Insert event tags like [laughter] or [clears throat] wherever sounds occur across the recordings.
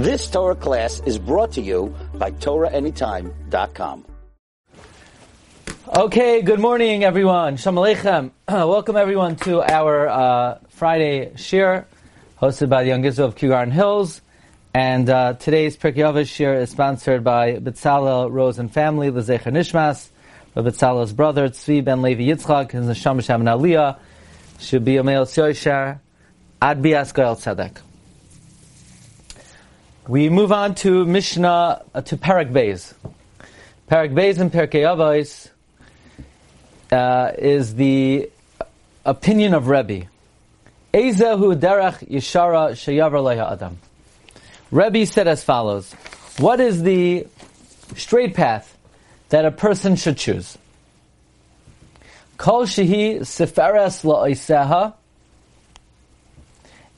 This Torah class is brought to you by TorahAnytime.com. Okay, good morning, everyone. Shalom Aleichem. [clears throat] Welcome, everyone, to our uh, Friday shiur, hosted by the Young of Kew Garden Hills. And uh, today's Pirkei Avos shiur is sponsored by Betzalel Rose and Family, the Zecher Nishmas, of Betzalel's brother, Tzvi Ben Levi Yitzchak, his Neshama Shem Aliyah, should be Sioishar, Ad Bias Goel Tzedek. We move on to Mishnah, uh, to Parak Beis. Parak Beis and Pirkei Avos uh, is the opinion of Rebbe. Ezehu derech yeshara sheyavar leha adam. Rebbe said as follows: What is the straight path that a person should choose? Kol shehi seferes la'oiseha.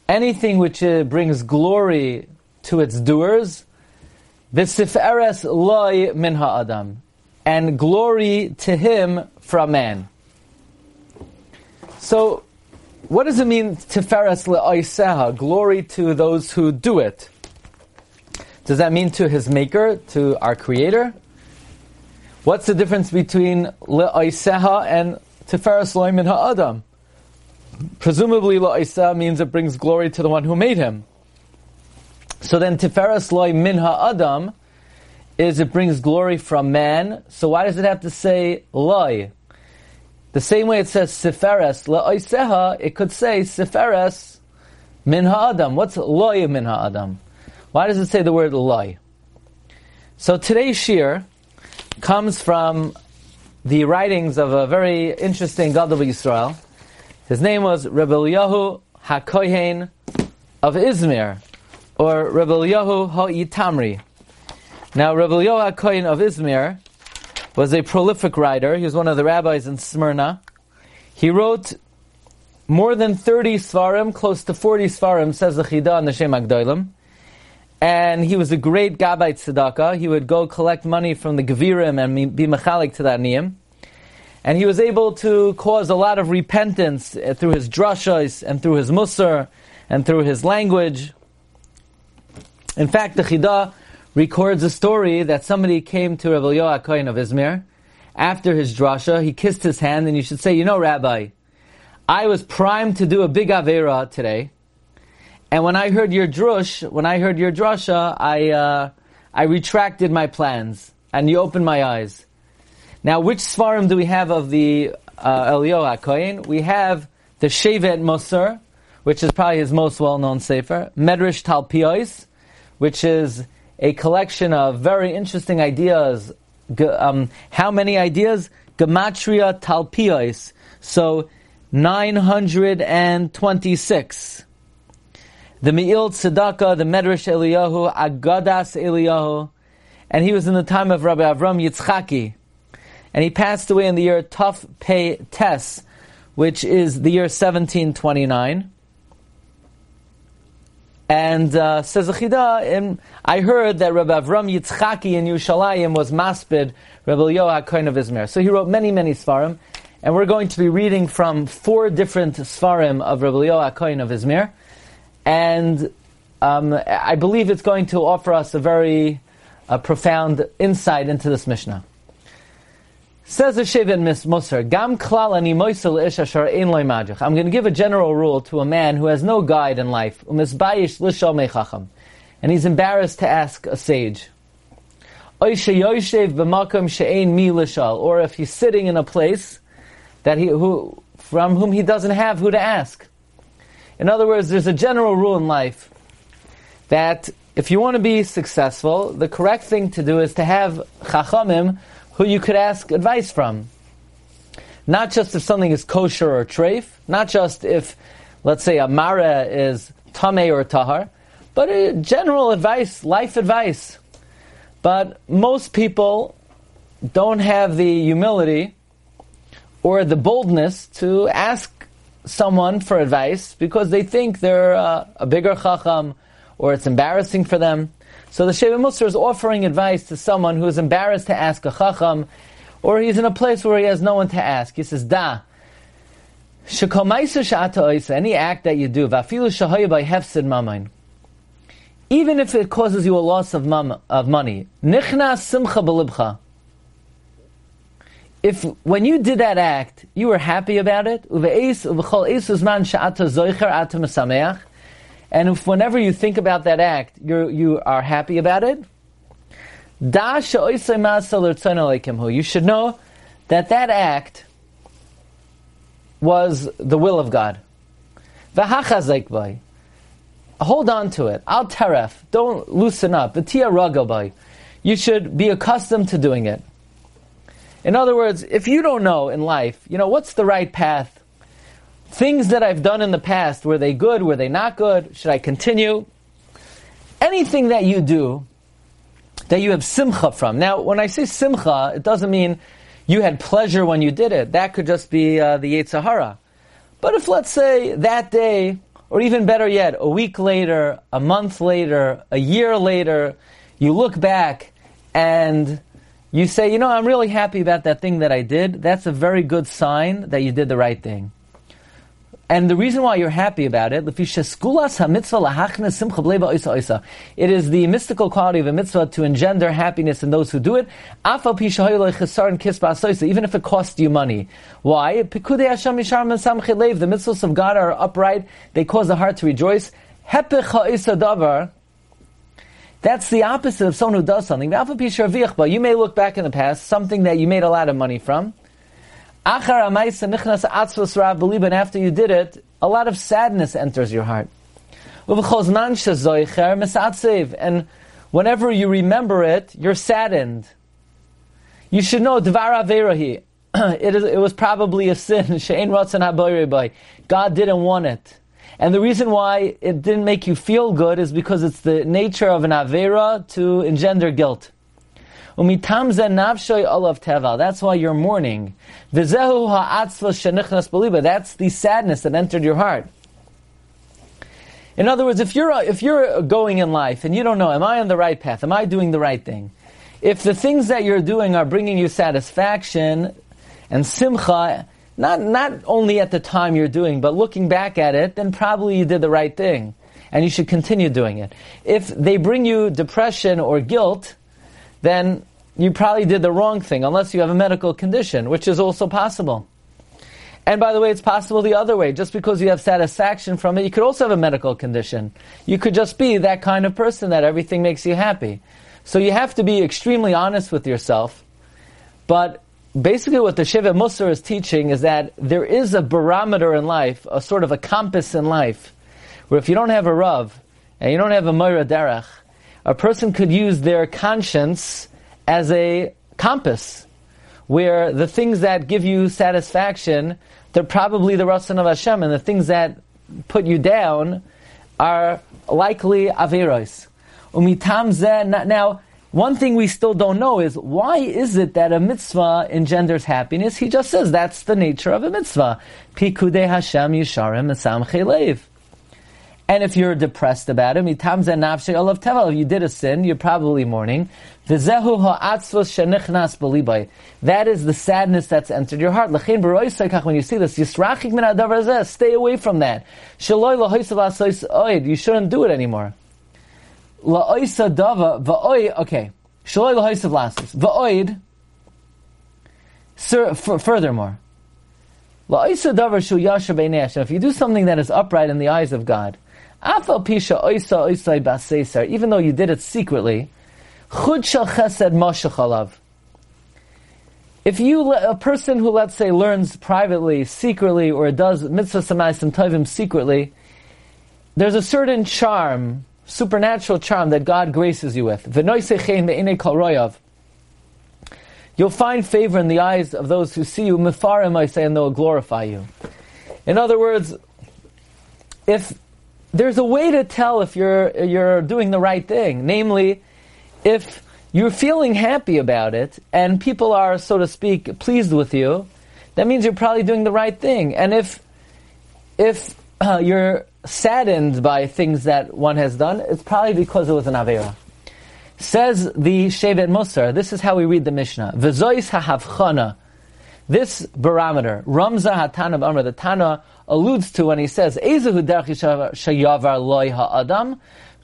Anything which uh, brings glory to its doers, v'seferes loy min ha'adam, and glory to him from man. So, what does it mean tiferes le'oiseha, glory to those who do it? Does that mean to his maker, to our creator? What's the difference between le'oiseha and tiferes lo'imin ha'adam? Presumably le'oiseha means it brings glory to the one who made him. So then tiferes lo'i min ha'adam is it brings glory from man. So why does it have to say loy? The same way it says seferes le'oiseha, it could say seferes min ha'adam. What's loy min ha'adam? Why does it say the word loy? So today's shiur comes from the writings of a very interesting Gadol Yisrael. His name was Rebbe Yahu HaKohen of Izmir, or Rebbe Yahu HaItamri. Now, Rebbe Yahu HaKohen of Izmir was a prolific writer. He was one of the rabbis in Smyrna. He wrote more than 30 Svarim, close to 40 Svarim, says the Chidah and the Shem Agdoilim. And he was a great Gabbai Tzedakah. He would go collect money from the Gevirim and be mechalik to that niyim. And he was able to cause a lot of repentance uh, through his drashas and through his musar and through his language. In fact, the Chidah records a story that somebody came to Rabbi Yoah of Izmir after his drasha. He kissed his hand, and you should say, "You know, Rabbi, I was primed to do a big avera today, and when I heard your drush, when I heard your drasha, I uh, I retracted my plans, and you opened my eyes. Now, which svarim do we have of the uh, Kohen? We have the Shevet Musar, which is probably his most well-known sefer, Medrash Talpios, which is a collection of very interesting ideas. Um, how many ideas? Gematria Talpios. So, 926. The Me'il Tzedakah, the Medrash Eliyahu, Agadas Eliyahu, and he was in the time of Rabbi Avram Yitzchaki. And he passed away in the year Tuf Pei Tes, which is the year 1729. And uh, says the Chida, I heard that Rabbi Avram Yitzchaki in Yerushalayim was maspid Rabbi Yoah Kohen of Izmir. So he wrote many, many Svarim. And we're going to be reading from four different Svarim of Rabbi Yoah Kohen of Izmir. And um, I believe it's going to offer us a very uh, profound insight into this Mishnah. Says the Shevet Musar, Gam klal moisel loy majich. I'm going to give a general rule to a man who has no guide in life. Umisbayish lishal. And he's embarrassed to ask a sage. Or if he's sitting in a place that he, who, from whom he doesn't have who to ask. In other words, there's a general rule in life that if you want to be successful, the correct thing to do is to have chachamim who you could ask advice from. Not just if something is kosher or treif, not just if, let's say, a mara is tameh or tahar, but general advice, life advice. But most people don't have the humility or the boldness to ask someone for advice because they think they're uh, a bigger chacham or it's embarrassing for them. So the Shevet Musar is offering advice to someone who is embarrassed to ask a chacham, or he's in a place where he has no one to ask. He says, Da, any act that you do, even if it causes you a loss of, mom, of money. If when you did that act, you were happy about it, and if whenever you think about that act, you you are happy about it, you should know that that act was the will of God. Hold on to it. Al teref. Don't loosen up. You should be accustomed to doing it. In other words, if you don't know in life, you know, what's the right path? Things that I've done in the past, were they good? Were they not good? Should I continue? Anything that you do that you have simcha from. Now, when I say simcha, it doesn't mean you had pleasure when you did it. That could just be uh, the Yetzer Hara. But if, let's say, that day, or even better yet, a week later, a month later, a year later, you look back and you say, you know, I'm really happy about that thing that I did, that's a very good sign that you did the right thing. And the reason why you're happy about it, it is the mystical quality of a mitzvah to engender happiness in those who do it, even if it costs you money. Why? The mitzvahs of God are upright, they cause the heart to rejoice. That's the opposite of someone who does something. You may look back in the past, something that you made a lot of money from. And after you did it, a lot of sadness enters your heart. And whenever you remember it, you're saddened. You should know, Dvar Averahi. [clears throat] It, is, it was probably a sin. [laughs] God didn't want it. And the reason why it didn't make you feel good is because it's the nature of an Avera to engender guilt. That's why you're mourning. That's the sadness that entered your heart. In other words, if you're, if you're going in life and you don't know, am I on the right path? Am I doing the right thing? If the things that you're doing are bringing you satisfaction and simcha, not, not only at the time you're doing, but looking back at it, then probably you did the right thing. And you should continue doing it. If they bring you depression or guilt, then you probably did the wrong thing, unless you have a medical condition, which is also possible. And by the way, it's possible the other way. Just because you have satisfaction from it, you could also have a medical condition. You could just be that kind of person that everything makes you happy. So you have to be extremely honest with yourself. But basically what the Shevet Musar is teaching is that there is a barometer in life, a sort of a compass in life, where if you don't have a Rav, and you don't have a Moira Derech, a person could use their conscience as a compass, where the things that give you satisfaction, they're probably the Ratzon of Hashem, and the things that put you down are likely Averos. Now, one thing we still don't know is why is it that a mitzvah engenders happiness? He just says that's the nature of a mitzvah. Pikudei Hashem Yisharim Esam Chelev. And if you're depressed about it, if you did a sin, you're probably mourning. That is the sadness that's entered your heart. When you see this, stay away from that. You shouldn't do it anymore. Okay. Furthermore, if you do something that is upright in the eyes of God, even though you did it secretly, if you, a person who, let's say, learns privately, secretly, or does mitzvah samayim tovim secretly, there's a certain charm supernatural charm that God graces you with. You'll find favor in the eyes of those who see you, mifarim, I say, and they'll glorify you. In other words, if there's a way to tell if you're, you're doing the right thing, namely, if you're feeling happy about it, and people are, so to speak, pleased with you, that means you're probably doing the right thing. And if, if uh, you're saddened by things that one has done, it's probably because it was an Avera. Says the Shevet Musar, this is how we read the Mishnah. V'zois ha'havchana. This barometer, Ramza Hatana B'amr, the Tana alludes to when he says, Ezehu derech shayavar loy ha'adam,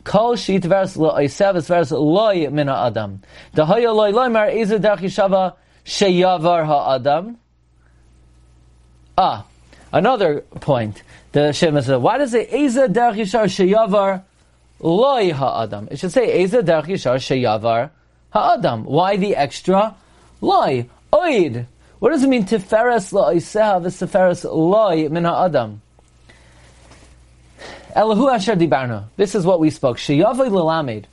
Kol shi tveres lo'isev tveres loy min ha'adam. The haya loy loy mar eza derech sheyavar ha'adam. Ah, another point. The Shem says, why does it eza derech yishar sheyavar loy ha'adam? It should say eza derech yishar sheyavar ha'adam. Why the extra loy? Oid. What does it mean tiferes lo'isev tiferes loy min ha'adam? Elahu asher dibarna. This is what we spoke. Sheyavay lelamed.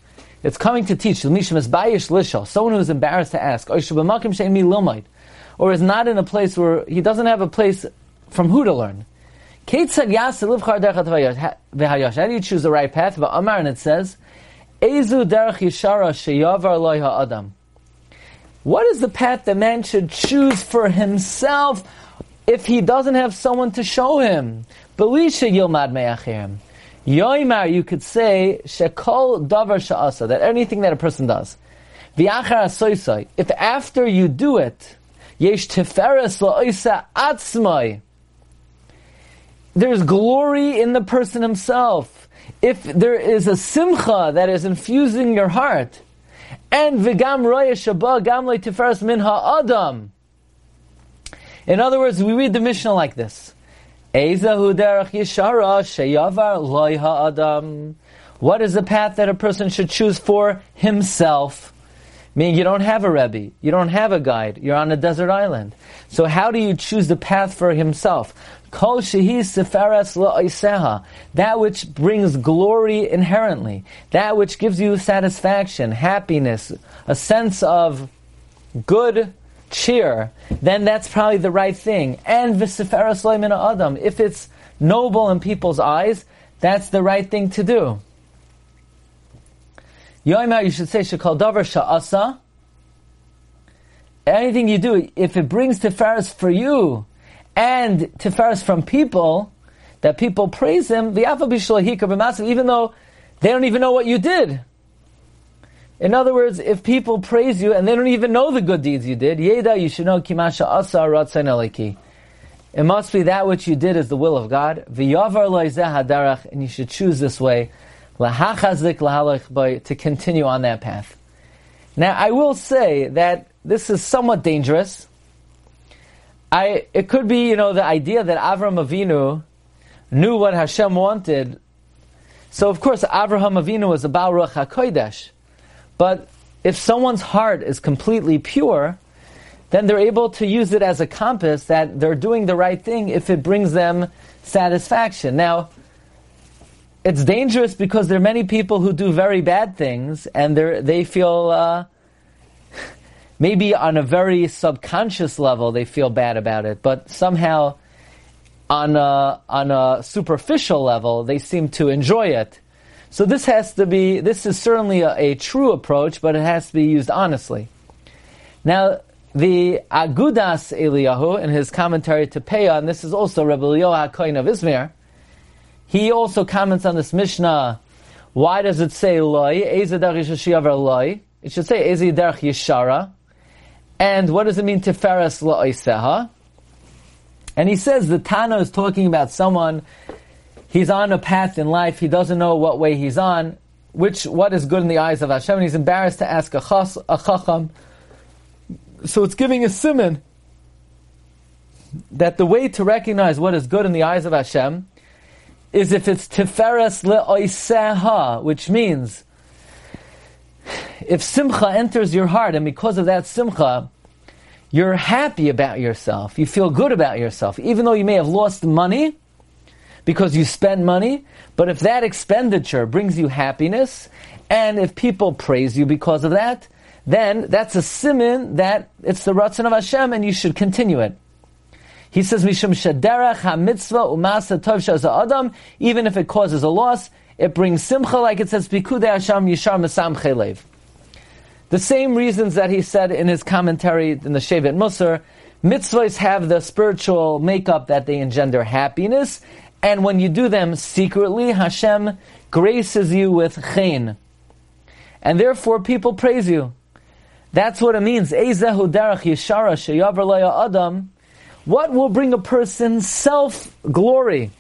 It's coming to teach. L'mishim is bayish lishal. Someone who is embarrassed to ask. Or Or is not in a place where he doesn't have a place from who to learn. How do you choose the right path? But Amar and it says, Ezu derech yishara sheyavar loy ha'adam. What is the path that man should choose for himself if he doesn't have someone to show him? Belisha yilmad me'achirim. Yoimar, you could say, shekol davar sha'asa, that anything that a person does. V'achar asoisai, if after you do it, yesh teferes la'oisa atzmai, there's glory in the person himself. If there is a simcha that is infusing your heart, and v'gam roya shabah gam le teferes min ha'adam. In other words, we read the Mishnah like this. What is the path that a person should choose for himself? Meaning you don't have a Rebbe, you don't have a guide, you're on a desert island. So how do you choose the path for himself? Kol that which brings glory inherently, that which gives you satisfaction, happiness, a sense of good cheer, then that's probably the right thing. And v'seferas loymina adam, if it's noble in people's eyes, that's the right thing to do. Yoimar, you should say shekal davar sha'asa. Anything you do, if it brings tiferes for you, and tiferes from people, that people praise him, the even though they don't even know what you did. In other words, if people praise you and they don't even know the good deeds you did, yeda, you should know kimasha asa ratzon eliki. It must be that which you did is the will of God. And you should choose this way, to continue on that path. Now, I will say that this is somewhat dangerous. I, it could be, you know, the idea that Avram Avinu knew what Hashem wanted. So, of course, Avraham Avinu was a Baruch HaKodesh. But if someone's heart is completely pure, then they're able to use it as a compass that they're doing the right thing if it brings them satisfaction. Now, it's dangerous because there are many people who do very bad things and they feel, uh, maybe on a very subconscious level, they feel bad about it, but somehow on a, on a superficial level, they seem to enjoy it. So this has to be, this is certainly a, a true approach, but it has to be used honestly. Now, the Agadas Eliyahu, in his commentary to Peah, and this is also Rebbe Eliyahu HaKoin of Izmir, he also comments on this Mishnah, why does it say loy? It should say ezi derech yishara. And what does it mean tiferes lo'iseha? And he says the Tana is talking about someone he's on a path in life, he doesn't know what way he's on, which what is good in the eyes of Hashem, and he's embarrassed to ask a, chas, a chacham. So it's giving a simon that the way to recognize what is good in the eyes of Hashem is if it's tiferes le'oiseha, which means if simcha enters your heart, and because of that simcha, you're happy about yourself, you feel good about yourself, even though you may have lost money, because you spend money, but if that expenditure brings you happiness, and if people praise you because of that, then that's a simin that it's the Ratzon of Hashem and you should continue it. He says, Mishum Shaderach HaMitzvah Umasa Tov Adam, even if it causes a loss, it brings simcha, like it says, Bikude Hashem Yishar Mesam Chelev. The same reasons that he said in his commentary in the Shevet Musar, mitzvahs have the spiritual makeup that they engender happiness, and when you do them secretly, Hashem graces you with chen. And therefore people praise you. That's what it means. Ezehu derech sheyavar adam. What will bring a person self glory?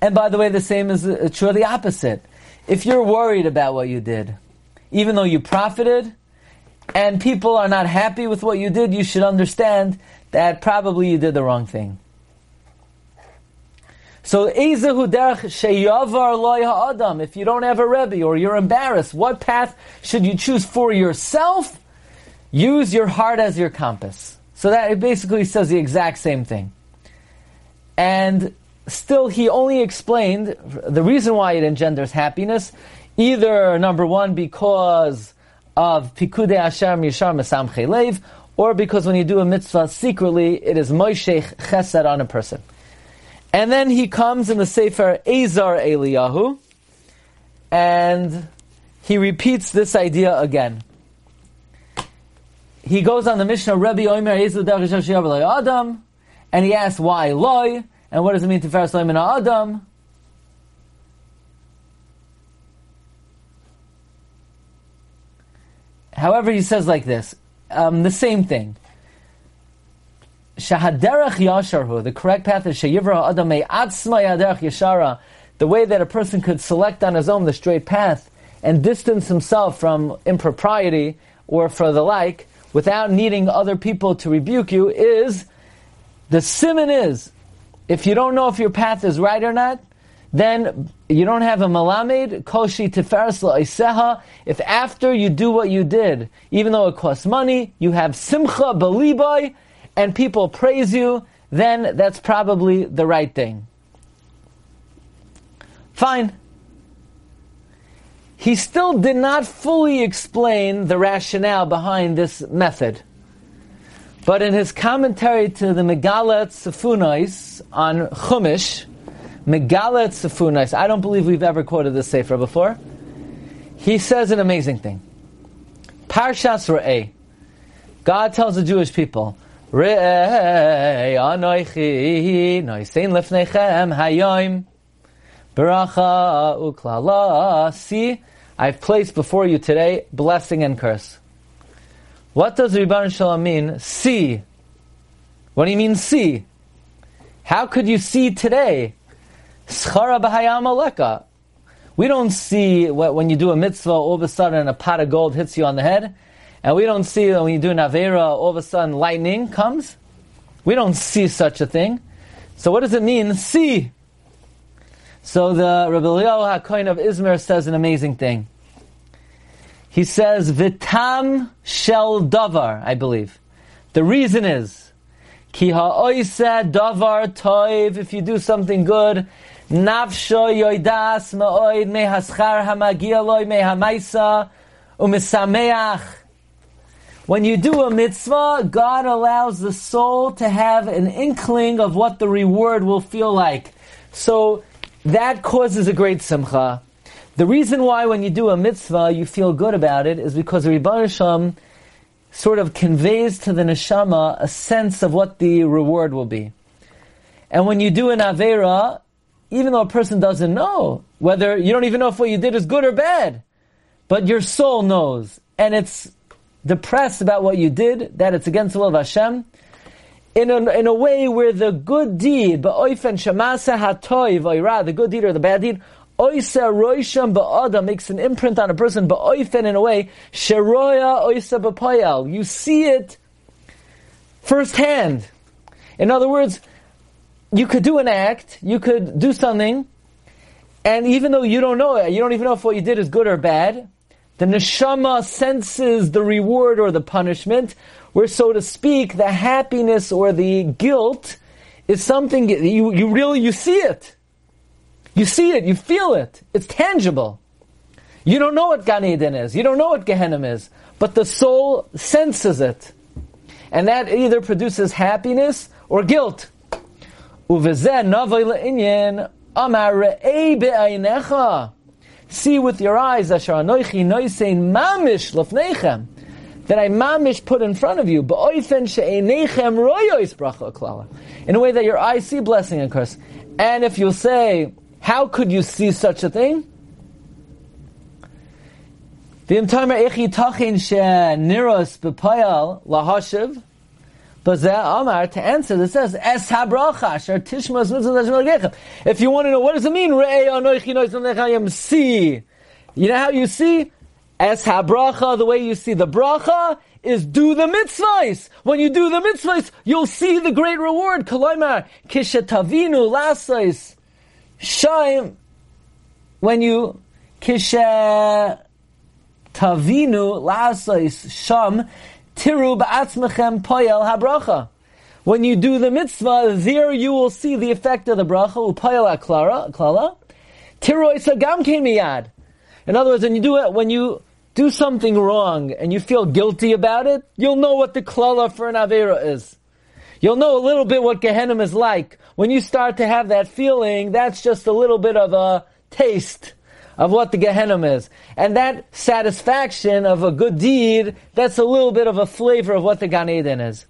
And by the way, the same is uh, true of the opposite. if you're worried about what you did, even though you profited, and people are not happy with what you did, you should understand that probably you did the wrong thing. So. If you don't have a rebbe or you're embarrassed, what path should you choose for yourself? Use your heart as your compass. So that it basically says the exact same thing. And still, he only explained the reason why it engenders happiness. Either number one, because of Pikude Asher Yishar Mesam Chelev, or because when you do a mitzvah secretly, it is Moishech Chesed on a person. And then he comes in the Sefer Azar Eliyahu, and he repeats this idea again. He goes on the Mishnah, Rebbe Omer Adam, and he asks why loy, and what does it mean to Faras Loy Adam? However, he says like this, um, the same thing. Shahaderach Yasharhu, the correct path is Shayivra Adame Atzma Yaderach Yashara, the way that a person could select on his own the straight path and distance himself from impropriety or for the like without needing other people to rebuke you is the simon is if you don't know if your path is right or not, then you don't have a malamed, koshi tiferes la'isseha. If after you do what you did, even though it costs money, you have simcha beliboy, and people praise you, then that's probably the right thing. Fine. He still did not fully explain the rationale behind this method. But in his commentary to the Megalat Sefunais on Chumash, Megalat Sefunais, I don't believe we've ever quoted this Sefer before, he says an amazing thing. Parshas Re'eh. God tells the Jewish people, Re'eh anoichi noisein lefnechem hayoim beracha uklala. See, I've placed before you today blessing and curse. What does Ribban Shalom mean? See. What do you mean see? How could you see today? Schara b'hayam. We don't see when you do a mitzvah, all of a sudden a pot of gold hits you on the head. And we don't see when you do an Avera, all of a sudden lightning comes. We don't see such a thing. So what does it mean, see? So the Rabbi Eliyahu HaKohen of Izmir says an amazing thing. He says, Vitam shel davar, I believe. The reason is, Ki ha'oisa davar toiv, if you do something good, nafsho yoidas ma'oid mehaschar hamagia loy mehamaisa umisameach. When you do a mitzvah, God allows the soul to have an inkling of what the reward will feel like. So that causes a great simcha. The reason why when you do a mitzvah you feel good about it is because the Rebbe sort of conveys to the neshama a sense of what the reward will be. And when you do an avera, even though a person doesn't know whether you don't even know if what you did is good or bad, but your soul knows, and it's depressed about what you did, that it's against the will of Hashem, in a, in a way where the good deed, the good deed or the bad deed, Oisa roisham ba'ada makes an imprint on a person ba'oifen in a way, sheroya oisa ba'payal. You see it firsthand. In other words, you could do an act, you could do something, and even though you don't know it, you don't even know if what you did is good or bad, the neshama senses the reward or the punishment, where so to speak, the happiness or the guilt is something you, you really, you see it. You see it, you feel it, it's tangible. You don't know what Gan Eden is, you don't know what Gehenna is, but the soul senses it. And that either produces happiness or guilt. See with your eyes, that I mamish put in front of you, in a way that your eyes see blessing and curse. And if you say, how could you see such a thing? lahashiv. Amar to answer this says Es Tishmas If you want to know what does it mean, Anoichi See You know how you see? As habracha, the way you see the bracha is do the mitzvahs. When you do the mitzvahs, you'll see the great reward. Kalaimar, kishetavinu lasais, shaim, when you, kishetavinu lasais, sham, tiru ba'atzmechem poyel habracha. When you do the mitzvah, there you will see the effect of the bracha, upayel klala, tiru isagam miyad. In other words, when you do it, when you do something wrong and you feel guilty about it, you'll know what the klala for an avera is. You'll know a little bit what Gehenna is like. When you start to have that feeling, that's just a little bit of a taste of what the Gehenna is. And that satisfaction of a good deed, that's a little bit of a flavor of what the Gan Eden is.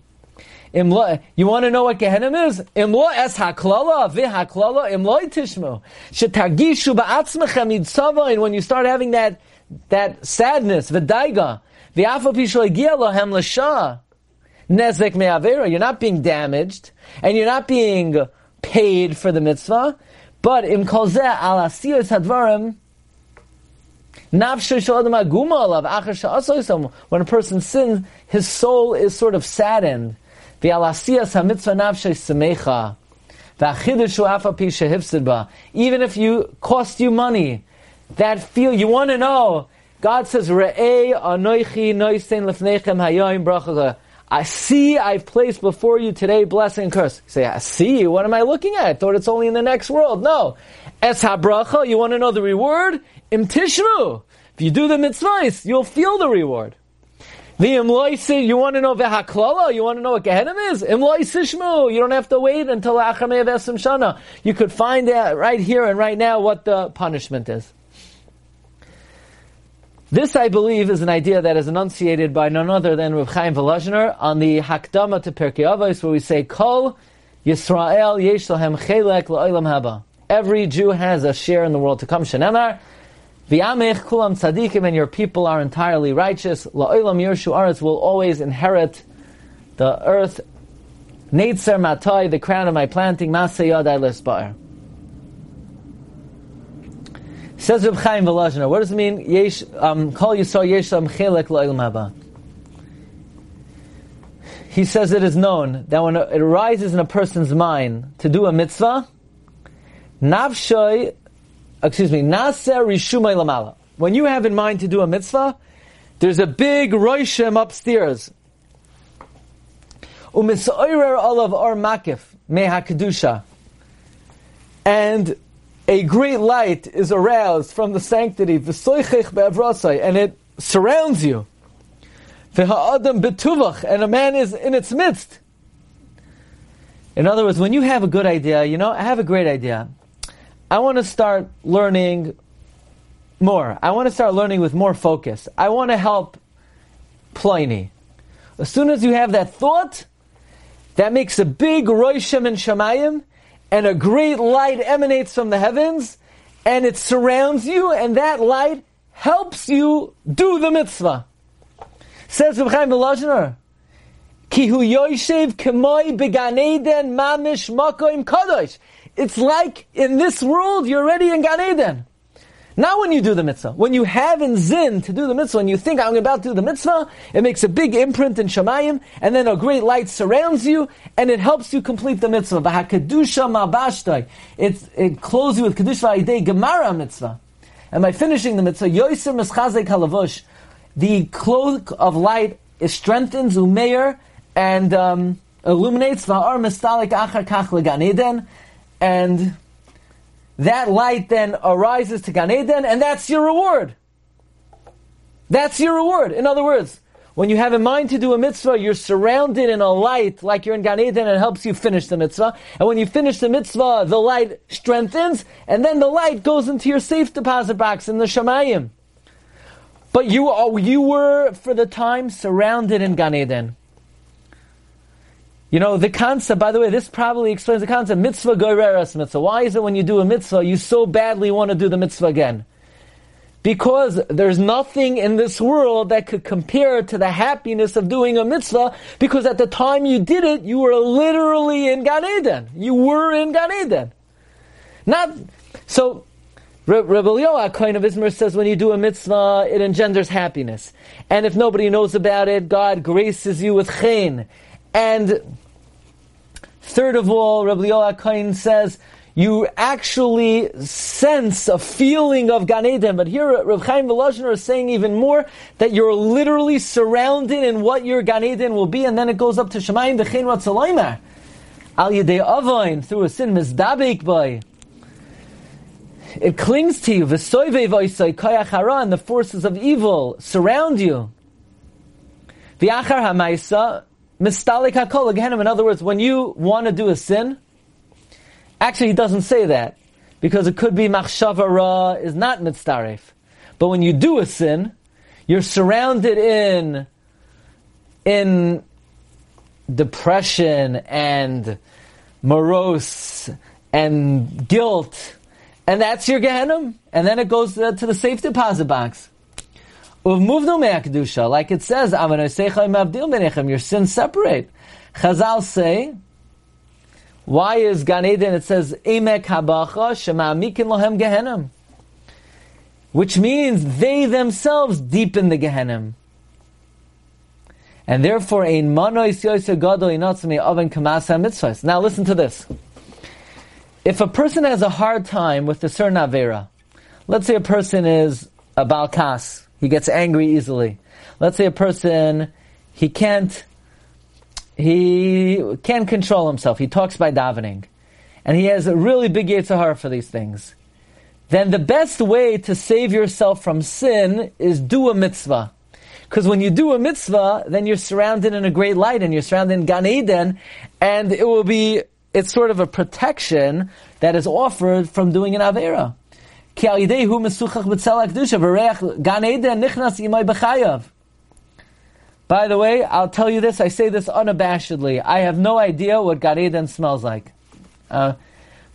You want to know what Gehenna is? Imlo es haklala, vi haklala, imlo tishmu. Shetagishu ba'atzmechem yitzava, and when you start having that that sadness, v'daiga, v'afa pishoigia lohem l'shah, nezek me'avera, you're not being damaged, and you're not being paid for the mitzvah, but im kolzeh al asiyos hadvarim, when a person sins, his soul is sort of saddened. Even if you cost you money, that feel you want to know. God says, I see I've placed before you today blessing and curse. You say, I see. What am I looking at? I thought it's only in the next world. No. Es habracha. You want to know the reward? Im tishmu. If you do the mitzvahs, you'll feel the reward. The imloisi, you want to know vehaklala? You want to know what Gehenna is? Imloisishmu. You don't have to wait until Achamei Vesim Shana. You could find out right here and right now what the punishment is. This, I believe, is an idea that is enunciated by none other than Rav Chaim Volozhiner on the Hakdama to Pirkei Avos, where we say, Kol Yisrael yesh chelek la'olam haba. Every Jew has a share in the world to come. Shenemar, v'yamech kulam tzadikim, and your people are entirely righteous. La'olam yershu aretz will always inherit the earth. Neitzer matai, the crown of my planting, masayad I Says Reb Chaim Volozhiner, what does it mean? Yesh, um, Kol Yisrael Yeshlam Chelek Haba. He says it is known that when it arises in a person's mind to do a mitzvah, Navshoy, excuse me, Naser Rishumay Lamala. When you have in mind to do a mitzvah, there's a big roishem upstairs. Umisoirer olav or makif meha kedusha, and a great light is aroused from the sanctity, and it surrounds you. And a man is in its midst. In other words, when you have a good idea, you know, I have a great idea. I want to start learning more. I want to start learning with more focus. I want to help Ploni. As soon as you have that thought, that makes a big roishem and shamayim, and a great light emanates from the heavens, and it surrounds you, and that light helps you do the mitzvah. Says Reb Chaim Volozhiner, Ki hu yoshev k'moi beganeden mamish makoim kadosh. It's like in this world you're already in Gan Eden. Not when you do the mitzvah. When you have in zin to do the mitzvah, and you think I'm about to do the mitzvah, it makes a big imprint in Shemayim, and then a great light surrounds you, and it helps you complete the mitzvah. Mabashtai. It, it you with kedusha idei gemara mitzvah. And by finishing the mitzvah, yoiser mischazek halavush, the cloak of light is strengthens umeir and um, illuminates va'ar mistalik achar kach legan and that light then arises to Gan Eden, and that's your reward. That's your reward. In other words, when you have in mind to do a mitzvah, you're surrounded in a light like you're in Gan Eden and it helps you finish the mitzvah. And when you finish the mitzvah, the light strengthens, and then the light goes into your safe deposit box in the Shemayim. But you, are, you were, for the time, surrounded in Gan Eden. You know, the concept, by the way, this probably explains the concept, mitzvah goireres mitzvah. Why is it when you do a mitzvah, you so badly want to do the mitzvah again? Because there's nothing in this world that could compare to the happiness of doing a mitzvah, because at the time you did it, you were literally in Gan Eden. You were in Gan Eden. Not, so, Rebbe Yoah, kind of Izmir says when you do a mitzvah, it engenders happiness. And if nobody knows about it, God graces you with chen. And third of all, Rabbi Yoah Kain says, you actually sense a feeling of Gan Eden. But here, Reb Chaim Volozhiner is saying even more that you're literally surrounded in what your Gan Eden will be, and then it goes up to Shemayim V'chein Ratzaloimer. Al Yedei Avoin, through a sin Mizdabek by. It clings to you. V'soive v'oisoi koyach hara, and the forces of evil surround you. V'achar ha'maisa, mistalik ha'kol, in other words, when you want to do a sin, Actually, he doesn't say that because it could be machshava ra is not mitzdaref. But when you do a sin, you're surrounded in in depression and morose and guilt, and that's your Gehenna. And then it goes uh, to the safe deposit box. Like it says, your sins separate. Chazal say why is Gan Eden, it says, Emek habacha shema'amikin lohem gehenim. Which means they themselves deepen the gehenim. And therefore, ein manois yoser gadol inotzmi oven kamasa mitzvahs. Now listen to this. If a person has a hard time with a certain let's say a person is a balkas, he gets angry easily. Let's say a person, he can't he can't control himself. He talks by davening. And he has a really big Yitzhahar for these things. Then the best way to save yourself from sin is do a mitzvah. Because when you do a mitzvah, then you're surrounded in a great light and you're surrounded in Gan Eden, and it will be, it's sort of a protection that is offered from doing an Avera. Gan Eden nichnas imay b'chayav. By the way, I'll tell you this, I say this unabashedly. I have no idea what Gan Eden smells like. Uh,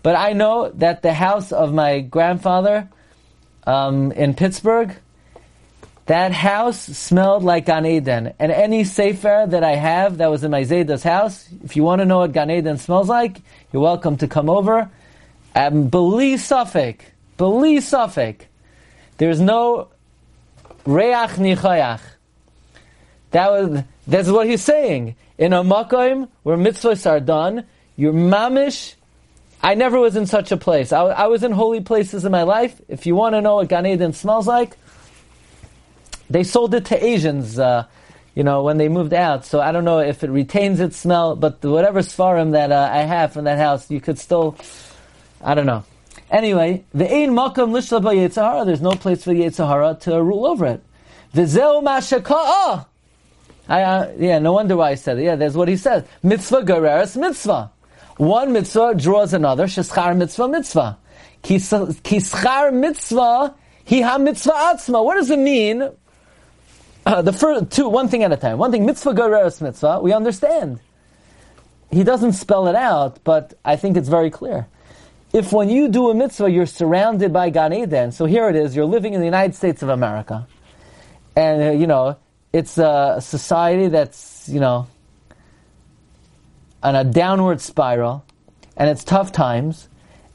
but I know that the house of my grandfather um, in Pittsburgh, that house smelled like Gan Eden. And any sefer that I have that was in my Zayda's house, if you want to know what Gan Eden smells like, you're welcome to come over. Um, believe Suffolk. Believe Suffolk. There's no Reach Nichayach. That was, that's what he's saying. In a makom where mitzvahs are done, you're mamish. I never was in such a place. I, I was in holy places in my life. If you want to know what Gan Eden smells like, they sold it to Asians, uh, you know, when they moved out. So I don't know if it retains its smell, but whatever svarim that uh, I have from that house, you could still, I don't know. Anyway, the ein makam lishla Yetzirah, there's no place for the Yetzirah to rule over it. V'zeu mashaka'ah. I, uh, yeah, no wonder why I said it. Yeah, that's what he says. Mitzvah gereres mitzvah. One mitzvah draws another. Sheschar mitzvah mitzvah. Kischar mitzvah hi ha mitzvah atzma. What does it mean? Uh, the first two, one thing at a time. One thing, mitzvah gereres mitzvah. We understand. He doesn't spell it out, but I think it's very clear. If when you do a mitzvah, you're surrounded by Gan Eden. So here it is. You're living in the United States of America, and uh, you know it's a society that's, you know, on a downward spiral, and it's tough times,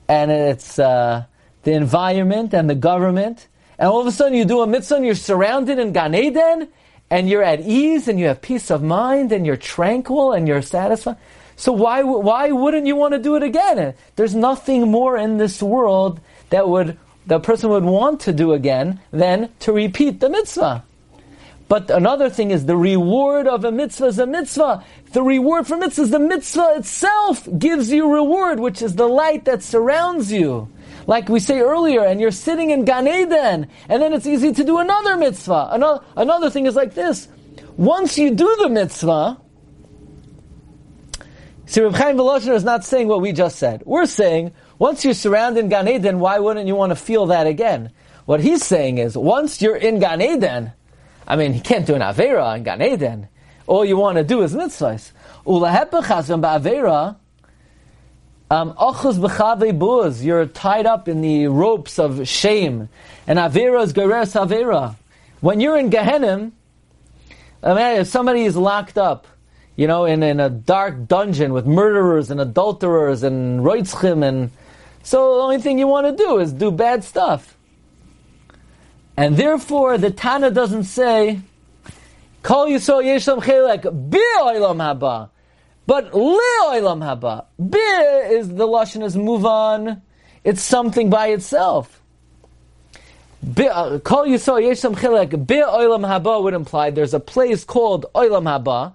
and it's uh, the environment and the government, and all of a sudden you do a mitzvah and you're surrounded in Gan Eden, and you're at ease, and you have peace of mind, and you're tranquil, and you're satisfied. So why, why wouldn't you want to do it again? There's nothing more in this world that would, the person would want to do again than to repeat the mitzvah. But another thing is the reward of a mitzvah is a mitzvah. The reward for mitzvah is the mitzvah itself gives you reward, which is the light that surrounds you. Like we say earlier, and you're sitting in Gan Eden, and then it's easy to do another mitzvah. Another, another thing is like this. Once you do the mitzvah, see, Reb Chaim Volozhiner is not saying what we just said. We're saying, once you're surrounded in Gan Eden, why wouldn't you want to feel that again? What he's saying is, once you're in Gan Eden, I mean, he can't do an Avera in Gan Eden. All you want to do is mitzvahs. Ulahepechazim ba'Avera, um, Um, ochus b'chavei buz, you're tied up in the ropes of shame. And Avera is geres Avera. When you're in Gehenim, I mean, if somebody is locked up, you know, in, in a dark dungeon with murderers and adulterers and roitzchim and So the only thing you want to do is do bad stuff. And therefore, the Tana doesn't say, Kol Yisrael Yeshlam Chelek Bi Olam Haba, but Li Olam Haba. Bi is the lashon is move on. It's something by itself. Call you Yisrael Yeshlam Chelek Bi Olam Haba would imply there's a place called Olam Haba.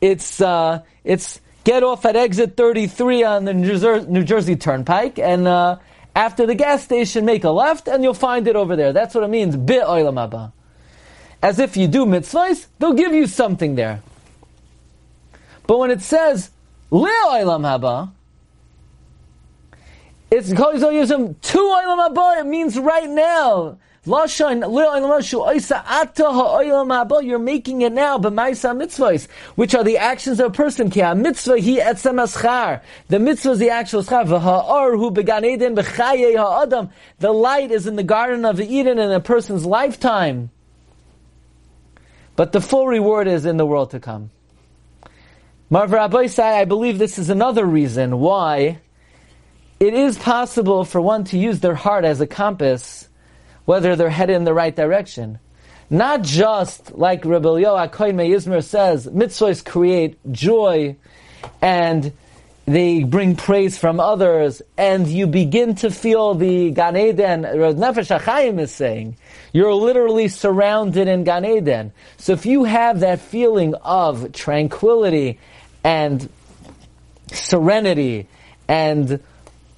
It's uh, it's get off at exit 33 on the New Jersey, New Jersey Turnpike and. Uh, after the gas station, make a left, and you'll find it over there. That's what it means, bi oilam haba. As if you do mitzvahs, they'll give you something there. But when it says li oilam haba, it's to oilam haba. It means right now. You're making it now, but b'maisa mitzvahs, which are the actions of a person. Mitzvah he etzem aschar. The mitzvah is the actual schar. V'ha'or hu began. The light is in the garden of Eden in a person's lifetime. But the full reward is in the world to come. Marv I believe this is another reason why it is possible for one to use their heart as a compass whether they're headed in the right direction. Not just like Rabbi Yoah Yizmer says, mitzvahs create joy and they bring praise from others, and you begin to feel the Gan Eden, Nefesh HaChaim is saying, you're literally surrounded in Gan Eden. So if you have that feeling of tranquility and serenity and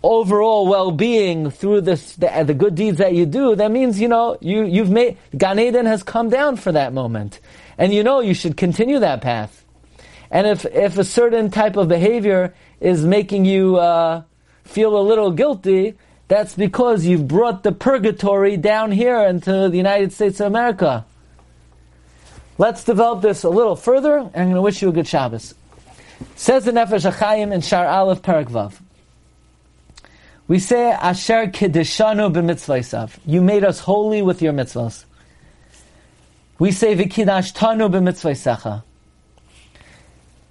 overall well-being through this, the, the, good deeds that you do, that means, you know, you, you've made, Gan Eden has come down for that moment. And you know you should continue that path. And if, if a certain type of behavior is making you uh, feel a little guilty, that's because you've brought the purgatory down here into the United States of America. Let's develop this a little further, and I'm going to wish you a good Shabbos. Says the Nefesh HaChaim in Shar Aleph Parak Vav. We say, Asher Kedeshanu b'mitzvaysav. You made us holy with your mitzvahs. We say, V'kidash tanu b'mitzvaysacha.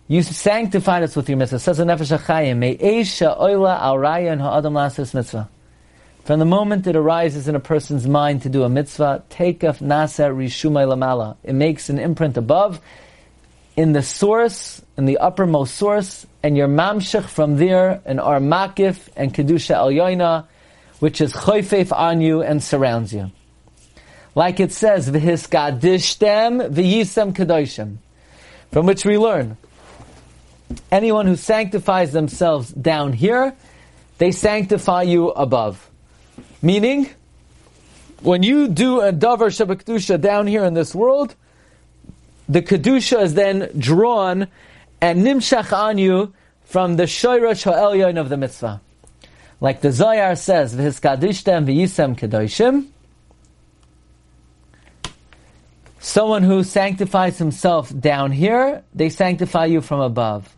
You sanctified us with your mitzvah. Says the Nefesh HaChaim, Me'esha oila al raya and ha'adam lasis mitzvah. From the moment it arises in a person's mind to do a mitzvah, take of nasa rishumay lamala. It makes an imprint above, in the source, in the uppermost source, and your mamshech from there, and our makif and kedusha al which is choyfef on you and surrounds you. Like it says, v'hiskadishtem v'yisem kedoshim, from which we learn, anyone who sanctifies themselves down here, they sanctify you above. Meaning, when you do a davar shabakdusha down here in this world, the kedusha is then drawn and nimshach you from the shoyrosh ha'elyon of the mitzvah. Like the Zohar says, v'hiskadishtem v'yisem kedoshim. Someone who sanctifies himself down here, they sanctify you from above.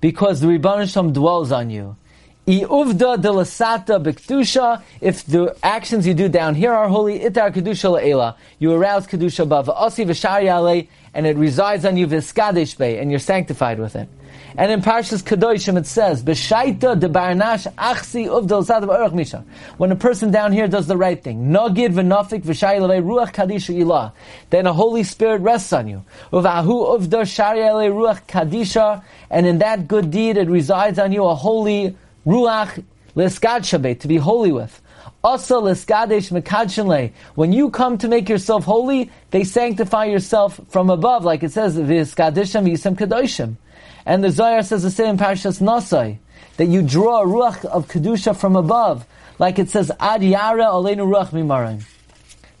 Because the Shalom dwells on you. Iuvda de lasata. If the actions you do down here are holy, itar kedusha le'ela. You arouse kedusha above. Asi v'shari and it resides on you v'skadesh be, and you're sanctified with it. And in Parshas Kedoshim it says, "B'shaita de barnash achsi uvda lasata b'orach misha." When a person down here does the right thing, nogid v'nafik v'shari ruach kadisha ilah, then a Holy Spirit rests on you. Uvahu uvda shari ruach kadisha, and in that good deed it resides on you a holy Ruach leskad to be holy with. Asa leskadesh mekadshinle. When you come to make yourself holy, they sanctify yourself from above, like it says, v'skadisham yisem kadoshim. And the Zohar says the same in Parshas Nasai, that you draw a ruach of kedusha from above, like it says, ad yara aleinu ruach mimarim.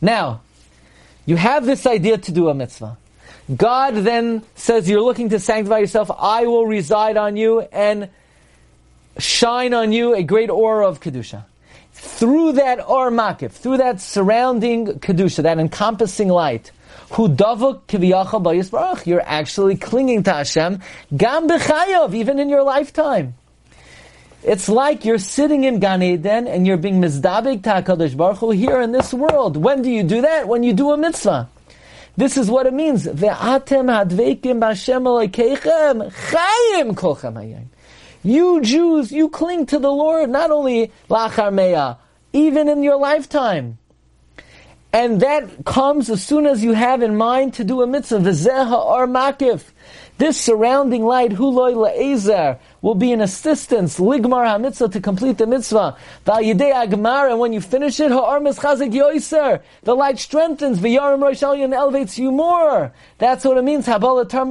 Now, you have this idea to do a mitzvah. God then says, you're looking to sanctify yourself, I will reside on you, and shine on you a great aura of Kedusha. Through that or makif, through that surrounding Kedusha, that encompassing light, you're actually clinging to Hashem, gam b'chayav, even in your lifetime. It's like you're sitting in Gan Eden and you're being mizdabik to HaKadosh Baruch Hu here in this world. When do you do that? When you do a mitzvah. This is what it means. Ve'atem hadveikim b'Hashem chayim kolchem hayim. You Jews, you cling to the Lord, not only lachar meah, even in your lifetime. And that comes as soon as you have in mind to do a mitzvah. V'zeha or makif. This surrounding light, huloi la'ezer, will be an assistance, ligmar ha-mitzvah, to complete the mitzvah. Val yidei agmar, and when you finish it, ha'ar mischazik yoiser. The light strengthens, v'yarim rosh and elevates you more. That's what it means, habala tar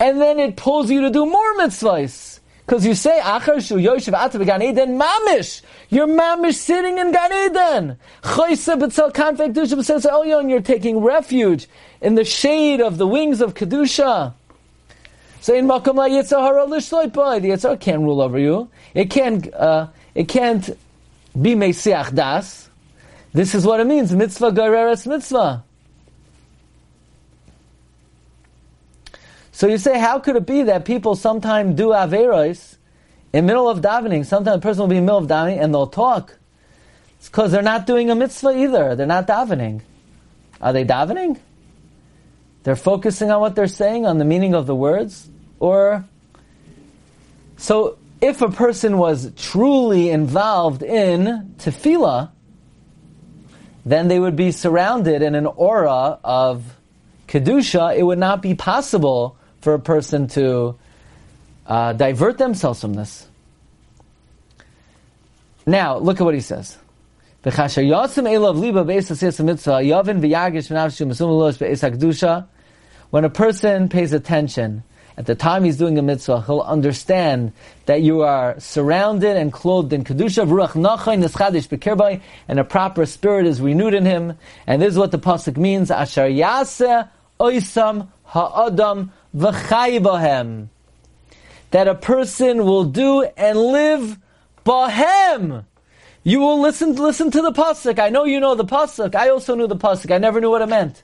And then it pulls you to do more mitzvahs. Because you say, Achar shu yoshev ata Gan Eden mamish. You're mamish sitting in Gan Eden. Choyse b'tzel kanfek dusha b'sesa elyon. You're taking refuge in the shade of the wings of Kedusha. So in makom la yetzer hara l'shloipai. The yetzer hara can't rule over you. It can't, uh, it can't be mesiach das. This is what it means. Mitzvah gareres mitzvah. So you say, how could it be that people sometimes do averos in middle of davening? Sometimes a person will be in middle of davening and they'll talk. It's because they're not doing a mitzvah either. They're not davening. Are they davening? They're focusing on what they're saying, on the meaning of the words? Or, so if a person was truly involved in tefillah, then they would be surrounded in an aura of kedusha. It would not be possible for a person to uh, divert themselves from this. Now, look at what he says. When a person pays attention, at the time he's doing a mitzvah, he'll understand that you are surrounded and clothed in kedusha, and a proper spirit is renewed in him. And this is what the pasuk means: Asher yaseh oisam ha'adam v'chai That a person will do and live bahem. You will listen, listen to the pasuk. I know you know the pasuk. I also knew the pasuk. I never knew what it meant.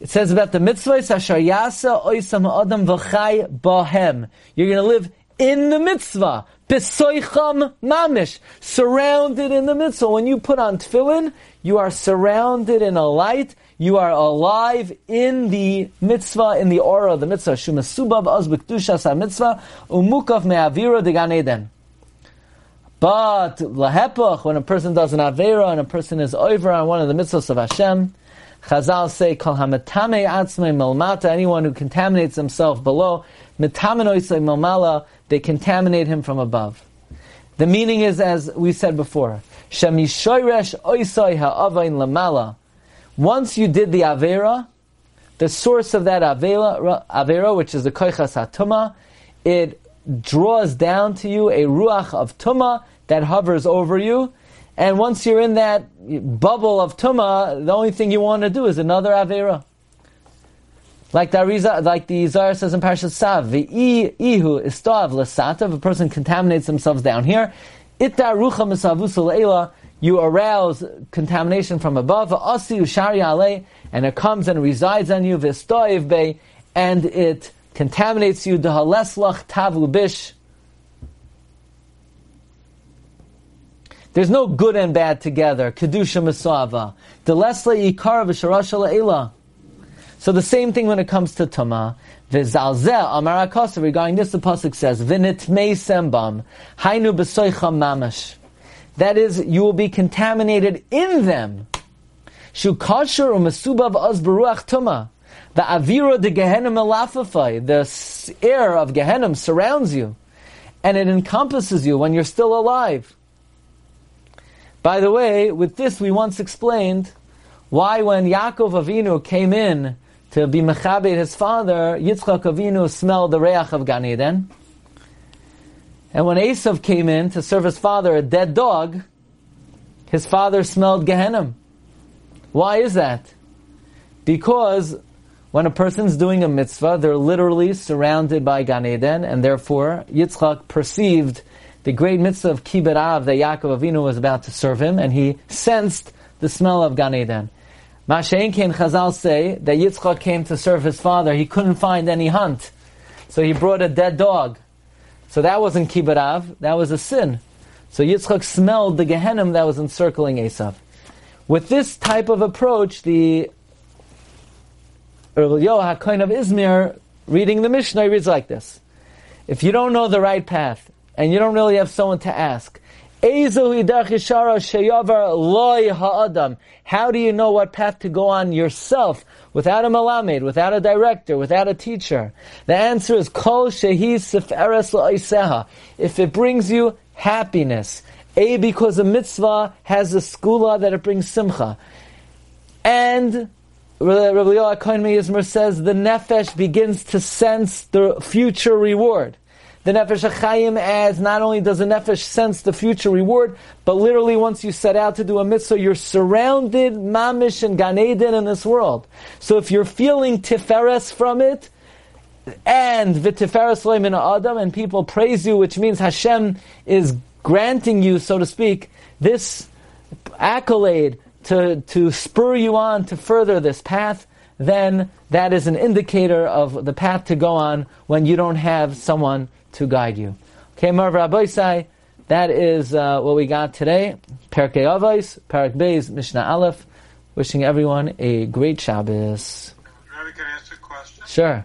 It says about the mitzvahs, Asher Yasa Oisam Adam V'chai Bahem. You're going to live in the mitzvah. Besoicham Mamish. Surrounded in the mitzvah. When you put on tefillin, you are surrounded in a light you are alive in the mitzvah, in the aura of the mitzvah. Shumasubab az b'kdushas mitzvah umukaf me'avira de Gan Eden. But lahepach, when a person does an avera and a person is over on one of the mitzvahs of Hashem, Chazal say, Kol hametame atzmei melmata, anyone who contaminates himself below, metamenoisei melmala, they contaminate him from above. The meaning is, as we said before, Shemishoiresh oisai ha'avain lamala, once you did the Avera, the source of that Avera, Avera which is the Koichas it draws down to you a Ruach of Tuma that hovers over you. And once you're in that bubble of Tuma, the only thing you want to do is another Avera. Like the Ariza, like the Zohar says in Parashat Sav, ihu istav lasata, if a person contaminates themselves down here, itta rucha misavusul you arouse contamination from above, and it comes and resides on you, and it contaminates you, There's no good and bad together. Kedusha Masava. Delesla Ikar V'Sharasha So the same thing when it comes to Tama. V'zalzeh Amarakosa regarding this the pasuk says mei sembam hainu b'soicham mamash. That is, you will be contaminated in them. Shukasher umasubav az beruach tuma. The avira de Gehenim elafafai, the air of Gehenim surrounds you, and it encompasses you when you're still alive. By the way, with this we once explained why when Yaakov Avinu came in to be mechabed his father, Yitzchak Avinu smelled the reach of Gan Eden. And when Esav came in to serve his father a dead dog, his father smelled Gehenna. Why is that? Because when a person's doing a mitzvah, they're literally surrounded by Gan Eden, and therefore Yitzchak perceived the great mitzvah of Kibbud Av that Yaakov Avinu was about to serve him, and he sensed the smell of Gan Eden. Mashain Chazal say that Yitzchak came to serve his father. He couldn't find any hunt, so he brought a dead dog. So that wasn't kibbud av, that was a sin. So Yitzchak smelled the Gehenim that was encircling Esav. With this type of approach, the Yoah HaKoin of Izmir, reading the Mishnah, reads like this. if you don't know the right path, and you don't really have someone to ask, how do you know what path to go on yourself without a malamed, without a director, without a teacher? The answer is kol shehi seferes If it brings you happiness, a because a mitzvah has a skula that it brings simcha, and Rabbi Yoel Kohen says the nefesh begins to sense the future reward. The Nefesh HaChaim adds, not only does the Nefesh sense the future reward, but literally once you set out to do a mitzvah, you're surrounded, mamish and Gan Eden in this world. So if you're feeling tiferes from it, and v'tiferes min adam, and people praise you, which means Hashem is granting you, so to speak, this accolade to, to spur you on to further this path, then that is an indicator of the path to go on when you don't have someone to guide you. Okay, Marv Rabbeisai, that is uh, what we got today. Pirkei Avos, Parak Beis, Mishnah Aleph. Wishing everyone a great Shabbos. Rabbi, can I ask a question? Sure.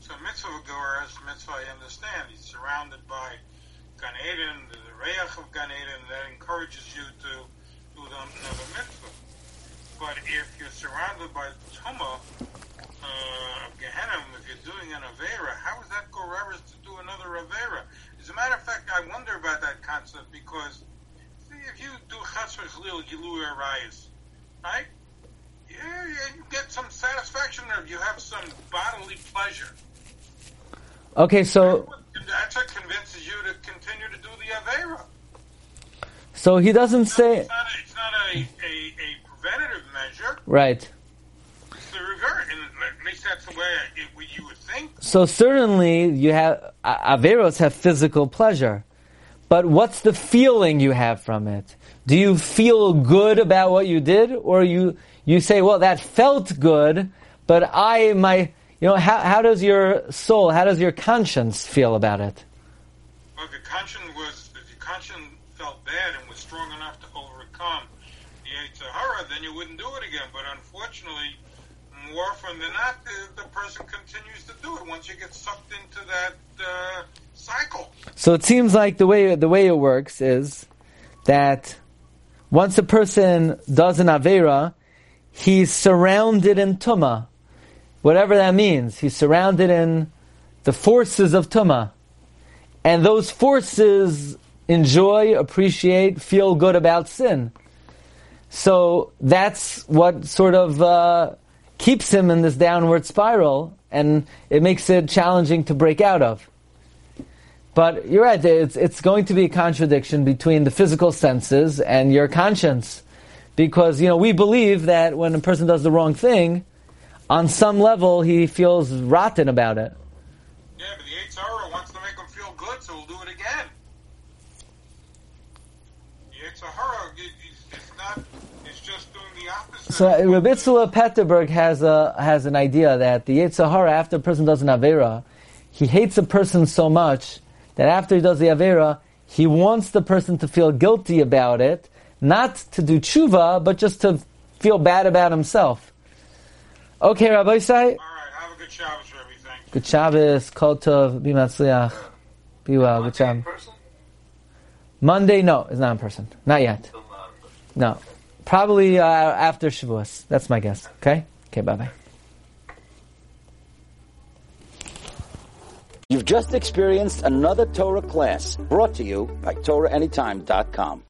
So mitzvah goer is mitzvah I understand. He's surrounded by Gan Eden, the Reach of Gan Eden, that encourages you to do the, another mitzvah. But if you're surrounded by Tumah, uh, Gehenna, if you're doing an Avera, how is that Goreres to do another Avera? As a matter of fact, I wonder about that concept because see, if you do Chasr Chalil Gilu Arayas, right? Yeah, you get some satisfaction or you have some bodily pleasure. Okay, so That's what convinces you to continue to do the Avera. so he doesn't say It's not a, it's not a, a, a preventative measure. right. It's the reverse. And at least that's the way it, you would think. So certainly you have averos have physical pleasure, but what's the feeling you have from it? Do you feel good about what you did, or you you say, well, that felt good, but I my you know how how does your soul, how does your conscience feel about it? Well, if the conscience was, if the conscience felt bad and was strong enough to overcome the Yetzer Hara, then you wouldn't do it again. But unfortunately, more often than not, the, the person continues to do it once you get sucked into that uh, cycle. So it seems like the way the way it works is that once a person does an avera, he's surrounded in tuma, whatever that means. He's surrounded in the forces of tuma, and those forces enjoy, appreciate, feel good about sin. So that's what sort of uh, keeps him in this downward spiral, and it makes it challenging to break out of. But you're right, it's, it's going to be a contradiction between the physical senses and your conscience. Because, you know, we believe that when a person does the wrong thing, on some level he feels rotten about it. Yeah, but the wants to make him feel good, so we'll do it again. The Yetzer Hara is, is not, it's just doing the opposite. So uh, Rabbi Itzula Petterberg has a has an idea that the Yetzer Hara, after a person does an Avera, he hates a person so much that after he does the Avera, he wants the person to feel guilty about it, not to do tshuva, but just to feel bad about himself. Okay, Rabbi Isai, All right, have a good Shabbos, Rebbe. Thank you. good Shabbos, Kol Tov, Be Matzliach, be well, good job. Monday, no, it's not in person, not yet. No, probably uh, after Shavuos. That's my guess. Okay, okay, bye bye. You've just experienced another Torah class brought to you by TorahAnytime.com.